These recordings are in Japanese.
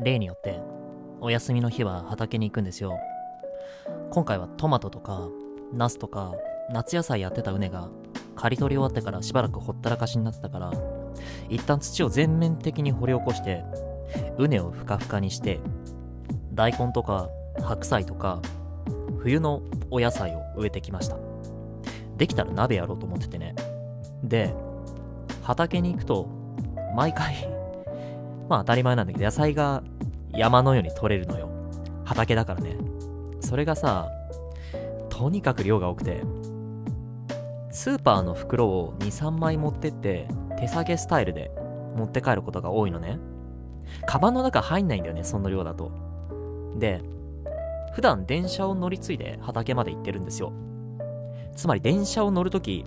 例によってお休みの日は畑に行くんですよ。今回はトマトとかナスとか夏野菜やってた畝が刈り取り終わってからしばらくほったらかしになってたから一旦土を全面的に掘り起こして畝をふかふかにして大根とか白菜とか冬のお野菜を植えてきました。できたら鍋やろうと思っててね。で畑に行くと毎回まあ当たり前なんだけど野菜が山のように取れるのよ。畑だからね。それがさとにかく量が多くてスーパーの袋を23枚持ってって手提げスタイルで持って帰ることが多いのね。カバンの中入んないんだよねその量だと。で普段電車を乗り継いで畑まで行ってるんですよ。つまり電車を乗るとき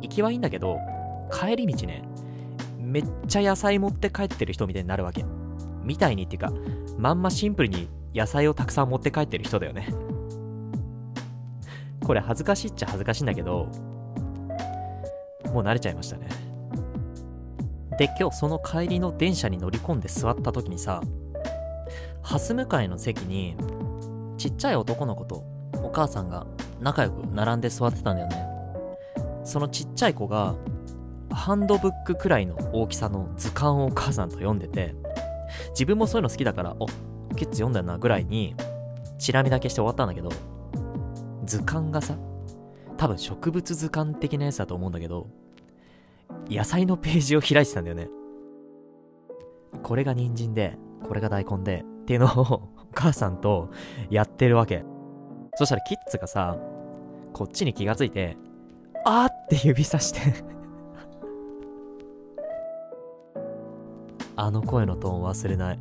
行きはいいんだけど帰り道ねめっちゃ野菜持って帰ってる人みたいになるわけ。みたいにっていうかまんまシンプルに野菜をたくさん持って帰ってる人だよね。これ恥ずかしいっちゃ恥ずかしいんだけどもう慣れちゃいましたね。で今日その帰りの電車に乗り込んで座った時にさ蓮向かいの席にちっちゃい男の子とお母さんが仲良く並んで座ってたんだよね。そのちっちゃい子がハンドブックくらいの大きさの図鑑をお母さんと読んでて自分もそういうの好きだからおキッズ読んだよなぐらいにチラ見だけして終わったんだけど図鑑がさ多分植物図鑑的なやつだと思うんだけど野菜のページを開いてたんだよね。これが人参でこれが大根でっていうのをお 母さんとやってるわけ。そしたらキッズがさこっちに気がついてあーって指さしてあの声のトーン忘れない。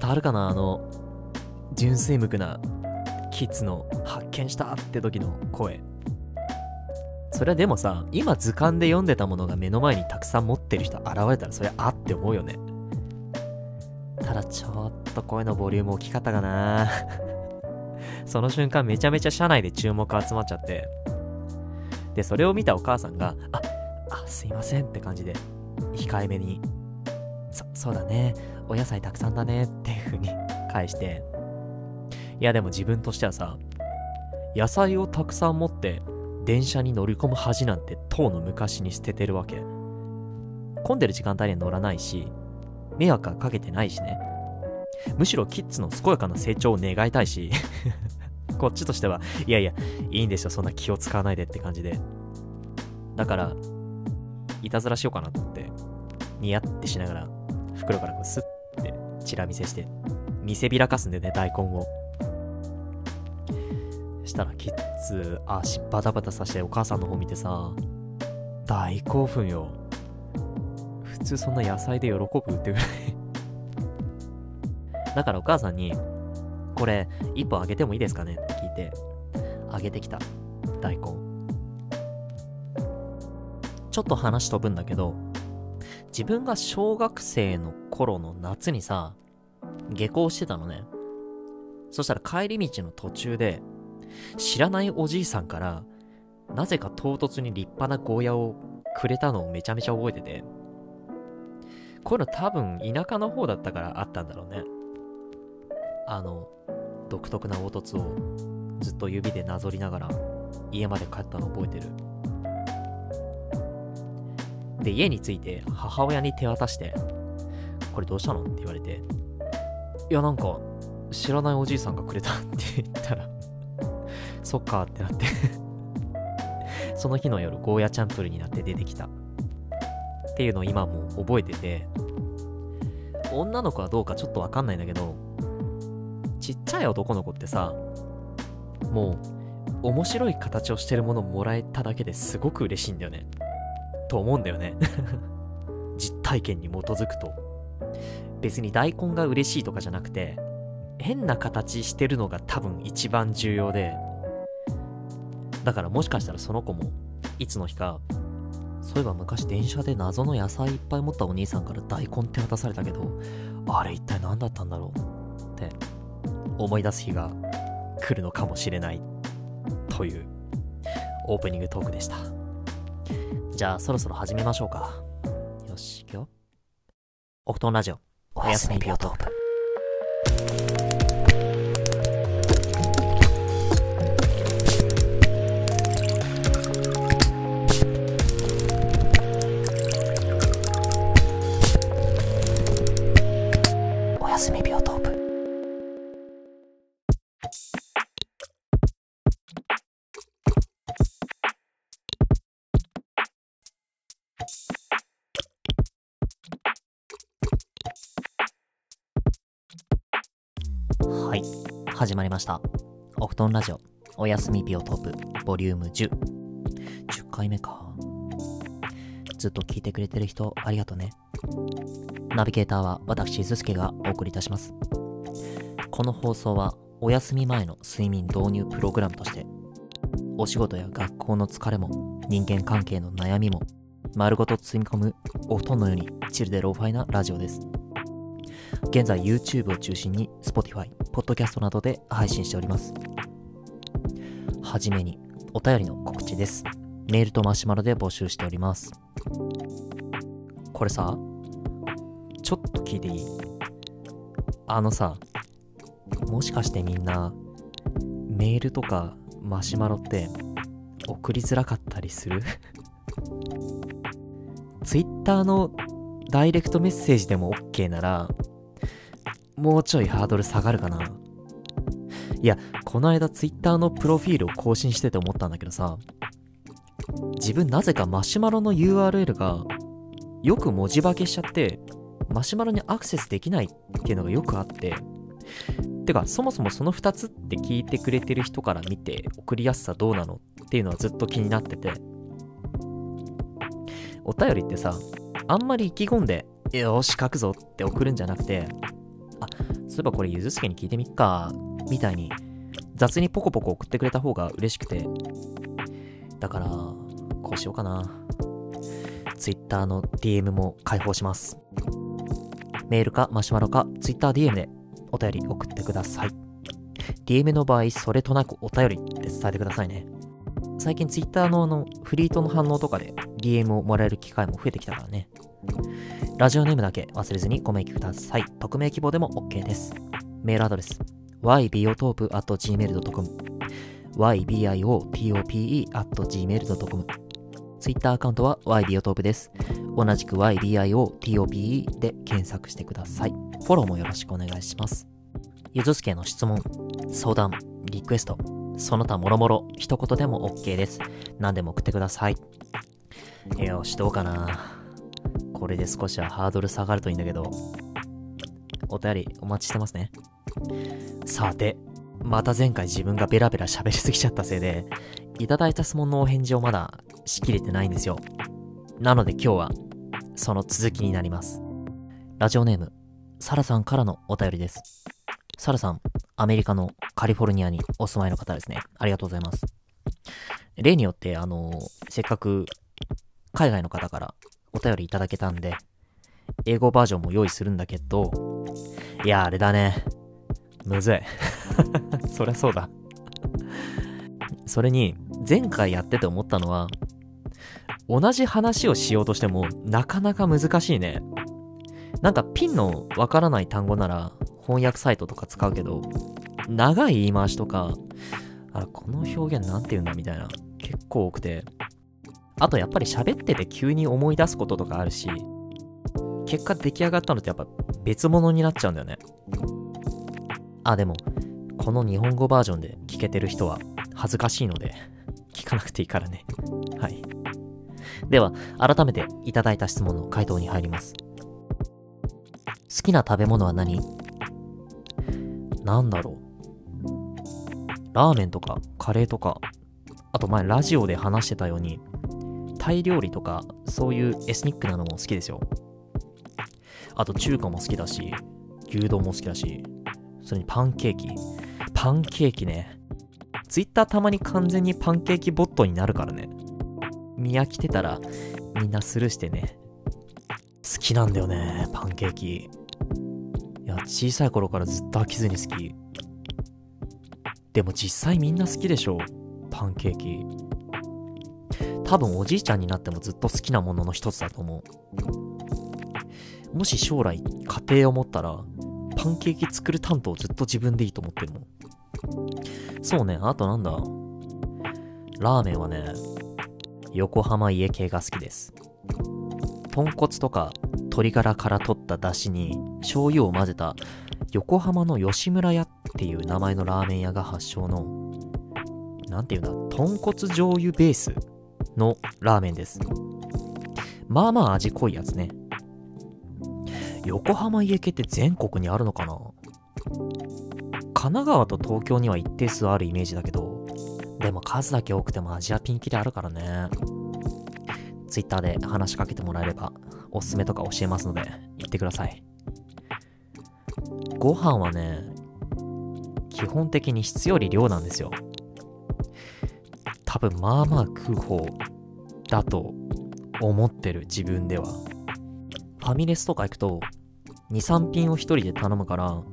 伝わるかな？あの純粋無垢なキッズの発見したって時の声。それはでもさ今図鑑で読んでたものが目の前にたくさん持ってる人現れたらそれあって思うよね。ただちょっと声のボリューム大きかったかな。その瞬間めちゃめちゃ車内で注目集まっちゃって。でそれを見たお母さんがああすいませんって感じで控えめにそうだね。お野菜たくさんだね。っていう風に返して。いやでも自分としてはさ野菜をたくさん持って電車に乗り込む恥なんてとうの昔に捨ててるわけ。混んでる時間帯には乗らないし迷惑はかけてないしね。むしろキッズの健やかな成長を願いたいし こっちとしてはいやいやいいんですよそんな気を使わないでって感じで。だからいたずらしようかなと思ってニヤってしながら袋からこうスッてチラ見せして見せびらかすんだよね大根を。したらキッズ足バタバタさしてお母さんの方見てさ大興奮よ。普通そんな野菜で喜ぶってぐらい。だからお母さんにこれ一本あげてもいいですかね？って聞いて。あげてきた。大根。ちょっと話飛ぶんだけど自分が小学生の頃の夏にさ下校してたのね。そしたら帰り道の途中で知らないおじいさんからなぜか唐突に立派なゴーヤをくれたのをめちゃめちゃ覚えてて。こういうの多分田舎の方だったからあったんだろうね。あの独特な凹凸をずっと指でなぞりながら家まで帰ったの覚えてる。で家に着いて母親に手渡してこれどうしたのって言われていやなんか知らないおじいさんがくれたって言ったら そっかってなって その日の夜ゴーヤチャンプルになって出てきた。っていうのを今も覚えてて女の子はどうかちょっとわかんないんだけどちっちゃい男の子ってさもう面白い形をしてるものをもらえただけですごく嬉しいんだよね。と思うんだよね。実体験に基づくと。別に大根が嬉しいとかじゃなくて変な形してるのが多分一番重要で。だからもしかしたらその子もいつの日かそういえば昔電車で謎の野菜いっぱい持ったお兄さんから大根って渡されたけどあれ一体何だったんだろう？って思い出す日が来るのかもしれない。というオープニングトークでした。じゃあそろそろ始めましょうか。よし行くよ。オクトンラジオ。おやすみビオトープ始まりました。お布団ラジオ。おやすみビオトープ。ボリューム10 10回目かずっと聞いてくれてる人ありがとうね。ナビゲーターは私、ズスケがお送りいたします。この放送はお休み前の睡眠導入プログラムとして、お仕事や学校の疲れも人間関係の悩みも丸ごと包み込むお布団のようにチルでローファイなラジオです。現在 YouTube を中心に Spotify、Podcast などで配信しております。はじめにお便りの告知です。メールとマシュマロで募集しております。これさ、ちょっと聞いていい？あのさ、もしかしてみんな、メールとかマシュマロって送りづらかったりする ?Twitter のダイレクトメッセージでも OK なら、もうちょいハードル下がるかな。いや、この間 Twitter のプロフィールを更新してて思ったんだけどさ、自分なぜかマシュマロの URL がよく文字化けしちゃって、マシュマロにアクセスできないっていうのがよくあって、てか、そもそもその2つって聞いてくれてる人から見て、送りやすさどうなのっていうのはずっと気になってて、お便りってさ、あんまり意気込んで、よし、書くぞって送るんじゃなくて、あ、そういえばこれゆずすけに聞いてみっか、みたいに、雑にポコポコ送ってくれた方が嬉しくて、だから、こうしようかな。Twitter の DM も開放します。メールかマシュマロか TwitterDM でお便り送ってください。DM の場合、それとなくお便りって伝えてくださいね。最近 Twitter のあのフリートの反応とかで DM をもらえる機会も増えてきたからね。ラジオネームだけ忘れずにご明記ください。匿名希望でも OK です。メールアドレス ybiotope.gmail.com ybiotope.gmail.com ツイッターアカウントは ybiotope です。同じく YBIOTOPE で検索してください。フォローもよろしくお願いします。ゆずすけの質問、相談、リクエスト、その他もろもろ一言でも OK です。何でも送ってください。よし、どうかな。これで少しはハードル下がるといいんだけど。お便りお待ちしてますね。さて、また前回自分がベラベラ喋りすぎちゃったせいで、いただいた質問のお返事をまだしきれてないんですよ。なので今日はその続きになります。ラジオネーム、サラさんからのお便りです。サラさん、アメリカのカリフォルニアにお住まいの方ですね。ありがとうございます。例によって、あの、せっかく海外の方からお便りいただけたんで、英語バージョンも用意するんだけど、いや、あれだね。むずい。そりゃそうだ。それに、前回やってて思ったのは、同じ話をしようとしてもなかなか難しいね。なんかピンのわからない単語なら翻訳サイトとか使うけど、長い言い回しとか、あらこの表現なんて言うんだみたいな、結構多くて。あとやっぱり喋ってて急に思い出すこととかあるし、結果出来上がったのってやっぱ別物になっちゃうんだよね。あ、でも、この日本語バージョンで聞けてる人は恥ずかしいので、聞かなくていいからね。はい。では、改めていただいた質問の回答に入ります。好きな食べ物は何？なんだろう。ラーメンとかカレーとか、あと前ラジオで話してたように、タイ料理とかそういうエスニックなのも好きですよ。あと中華も好きだし、牛丼も好きだし、それにパンケーキ。パンケーキね。ツイッターたまに完全にパンケーキボットになるからね。見飽きてたらみんなスルーしてね。好きなんだよね、パンケーキ。いや、小さい頃からずっと飽きずに好き。でも実際みんな好きでしょパンケーキ。多分おじいちゃんになってもずっと好きなものの一つだと思う。もし将来家庭を持ったら、パンケーキ作る担当ずっと自分でいいと思ってるもん。そうね、あとなんだ。ラーメンはね、横浜家系が好きです。豚骨とか鶏ガラから取った出汁に醤油を混ぜた横浜の吉村屋っていう名前のラーメン屋が発祥のなんていうんだ豚骨醤油ベースのラーメンです。まあまあ味濃いやつね。横浜家系って全国にあるのかな？神奈川と東京には一定数あるイメージだけどでも数だけ多くても味はピンキリあるからね。Twitter で話しかけてもらえればおすすめとか教えますので言ってください。ご飯はね基本的に質より量なんですよ。多分まあまあ食う方だと思ってる自分では。ファミレスとか行くと23品を1人で頼むから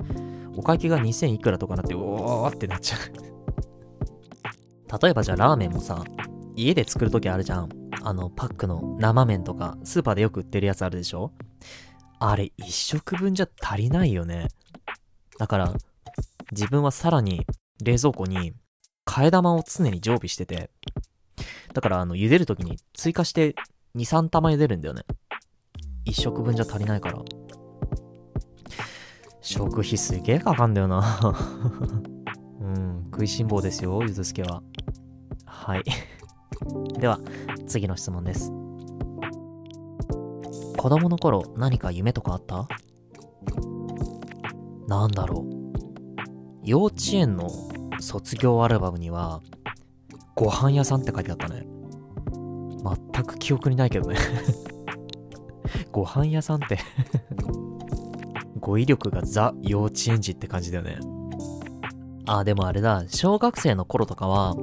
お会計が2000いくらとかなってうおーってなっちゃう。例えばじゃあラーメンもさ家で作るときあるじゃん。あのパックの生麺とかスーパーでよく売ってるやつあるでしょ？あれ1食分じゃ足りないよね。だから自分はさらに冷蔵庫に替え玉を常に常備してて。だからあの茹でるときに追加して23玉茹でるんだよね。1食分じゃ足りないから。食費すげえかかんだよな。うん食いしん坊ですよゆずすけは。はい。では次の質問です。子供の頃何か夢とかあった？なんだろう。幼稚園の卒業アルバムにはご飯屋さんって書いてあったね。全く記憶にないけどね。ご飯屋さんって語彙力がザ幼稚園児って感じだよね。あでもあれだ。小学生の頃とかは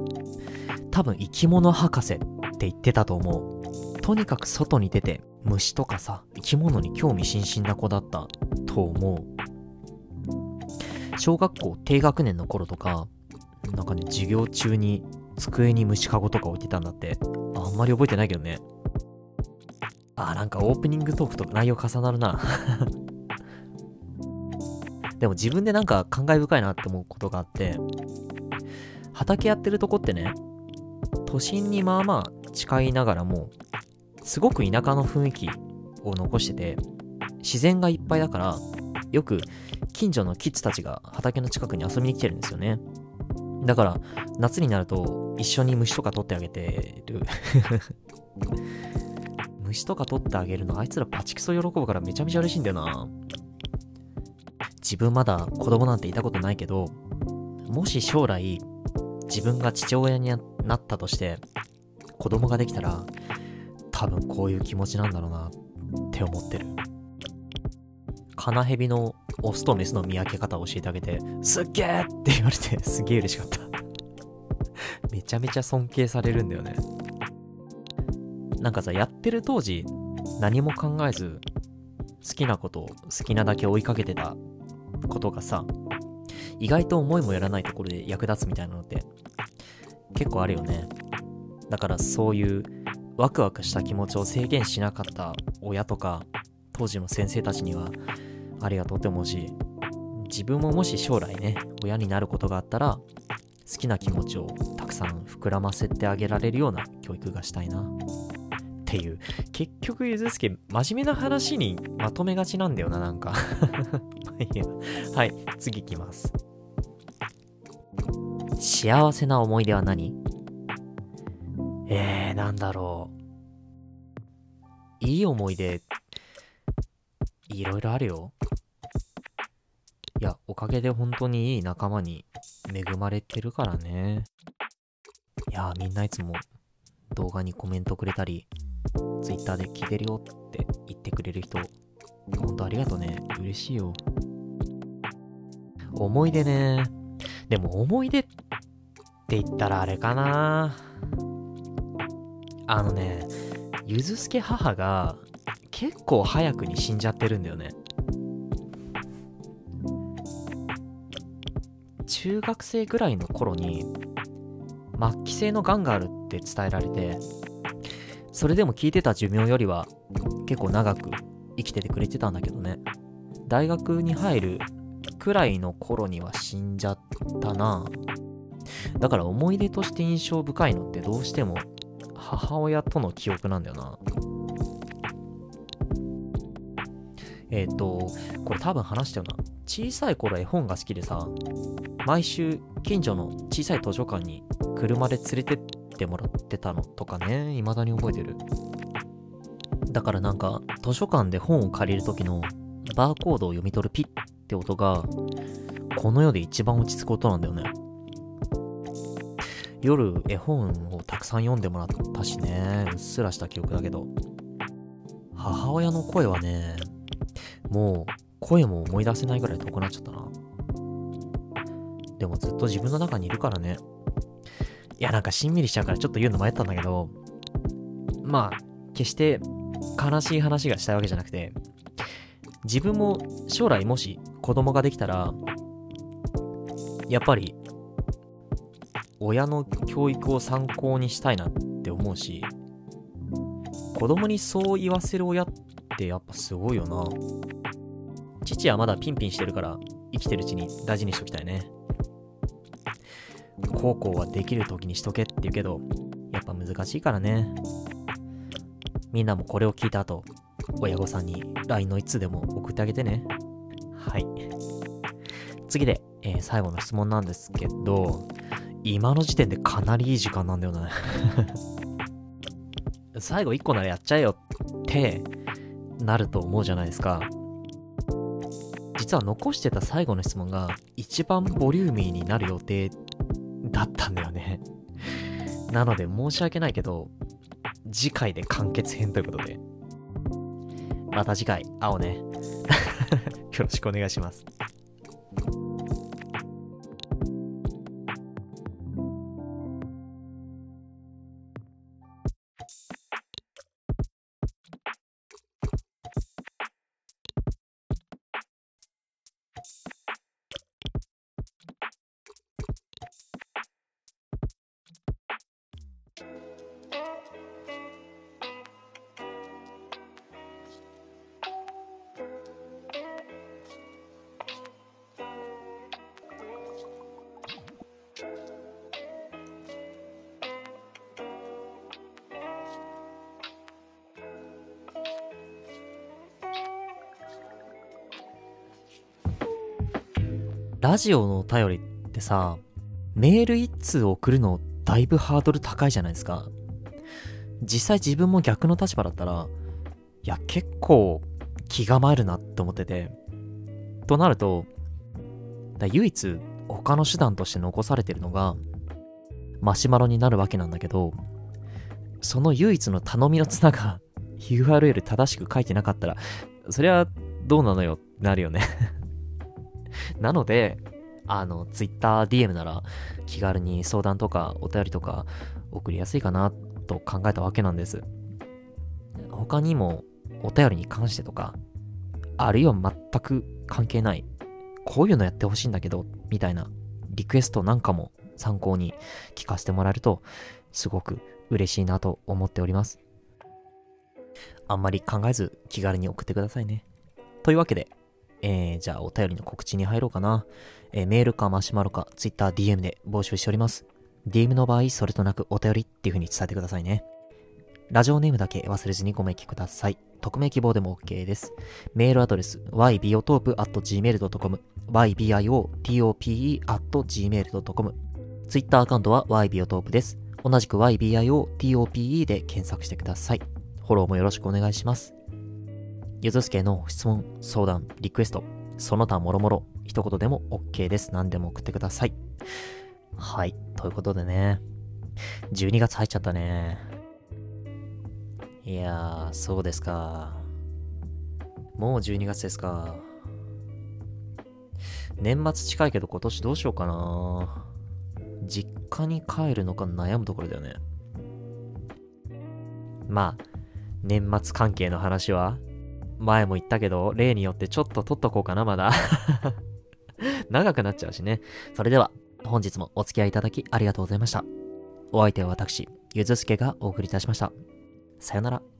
多分生き物博士って言ってたと思う。とにかく外に出て虫とかさ生き物に興味津々な子だったと思う。小学校低学年の頃とかなんかね授業中に机に虫かごとか置いてたんだって。あんまり覚えてないけどね。あなんかオープニングトークと内容重なるな。でも自分でなんか感慨深いなって思うことがあって畑やってるとこってね都心にまあまあ近いながらもすごく田舎の雰囲気を残してて自然がいっぱいだからよく近所のキッズたちが畑の近くに遊びに来てるんですよね。だから夏になると一緒に虫とか取ってあげてる。虫とか取ってあげるのあいつらバチクソ喜ぶからめちゃめちゃ嬉しいんだよな。自分まだ子供なんていたことないけどもし将来自分が父親になったとして子供ができたら多分こういう気持ちなんだろうなって思ってる。カナヘビのオスとメスの見分け方を教えてあげてすっげーって言われて すげー嬉しかった。めちゃめちゃ尊敬されるんだよね。なんかさやってる当時何も考えず好きなことを好きなだけ追いかけてたことがさ意外と思いもやらないところで役立つみたいなのって結構あるよね。だからそういうワクワクした気持ちを制限しなかった親とか当時の先生たちにはありがとうって思うし自分ももし将来ね親になることがあったら好きな気持ちをたくさん膨らませてあげられるような教育がしたいな。っていう。結局ゆずすけ真面目な話にまとめがちなんだよななんか。はい。次いきます。幸せな思い出は何？えー、なんだろう。いい思い出いろいろあるよ。いやおかげで本当にいい仲間に恵まれてるからね。いやみんないつも動画にコメントくれたり Twitter で聞いてるよって言ってくれる人本当ありがとうね。嬉しいよ。思い出ね。でも思い出って言ったらあれかな。あのねゆずすけ母が結構早くに死んじゃってるんだよね。中学生ぐらいの頃に末期性のがんがあるって伝えられてそれでも聞いてた寿命よりは結構長く生きててくれてたんだけどね。大学に入るくらいの頃には死んじゃったな。だから思い出として印象深いのってどうしても母親との記憶なんだよな。えっ、ー、と、これ多分話したよな。小さい頃絵本が好きでさ、毎週近所の小さい図書館に車で連れてってもらってたのとかね、未だに覚えてる。だからなんか、図書館で本を借りる時のバーコードを読み取るピッって音が、この世で一番落ち着く音なんだよね。夜絵本をたくさん読んでもらったしね、うっすらした記憶だけど、母親の声はね、もう声も思い出せないぐらい遠くなっちゃったな。でもずっと自分の中にいるからね。いや、なんかしんみりしちゃうからちょっと言うの迷ったんだけど、まあ、決して悲しい話がしたいわけじゃなくて、自分も将来もし子供ができたら、やっぱり親の教育を参考にしたいなって思うし、子供にそう言わせる親ってってやっぱすごいよな。父はまだピンピンしてるから、生きてるうちに大事にしときたいね。高校はできる時にしとけって言うけど、やっぱ難しいからね。みんなもこれを聞いた後、親御さんに LINE の一通でも送ってあげてね。はい。次で、えー、最後の質問なんですけど、今の時点でかなりいい時間なんだよね 最後1個ならやっちゃえよってなると思うじゃないですか。実は残してた最後の質問が一番ボリューミーになる予定だったんだよね。なので申し訳ないけど、次回で完結編ということで。また次回会おうね。よろしくお願いします。ラジオのお便りってさ、メール一通送るのだいぶハードル高いじゃないですか。実際自分も逆の立場だったら、いや、結構気構えるなって思ってて。となると、だ唯一他の手段として残されてるのが、マシュマロになるわけなんだけど、その唯一の頼みの綱が URL 正しく書いてなかったら、そりゃどうなのよってなるよね なので、あの、Twitter、DM なら気軽に相談とかお便りとか送りやすいかなと考えたわけなんです。他にもお便りに関してとか、あるいは全く関係ない、こういうのやってほしいんだけど、みたいなリクエストなんかも参考に聞かせてもらえると、すごく嬉しいなと思っております。あんまり考えず気軽に送ってくださいね。というわけで、えー、じゃあお便りの告知に入ろうかな。えー、メールかマシュマロか Twitter、DM で募集しております。DM の場合、それとなくお便りっていう風に伝えてくださいね。ラジオネームだけ忘れずにご明記ください。匿名希望でも OK です。メールアドレス、ybiotope.gmail.com、ybiotope.gmail.com。Twitter アカウントは ybiotope です。同じく ybiotope で検索してください。フォローもよろしくお願いします。ゆずすけの質問、相談、リクエスト、その他もろもろ、一言でも OK です。何でも送ってください。はい。ということでね。12月入っちゃったね。いやー、そうですか。もう12月ですか。年末近いけど今年どうしようかな。実家に帰るのか悩むところだよね。まあ、年末関係の話は前も言ったけど、例によってちょっと取っとこうかな、まだ 長くなっちゃうしね。それでは、本日もお付き合いいただきありがとうございました。お相手は私、ゆずすけがお送りいたしました。さよなら。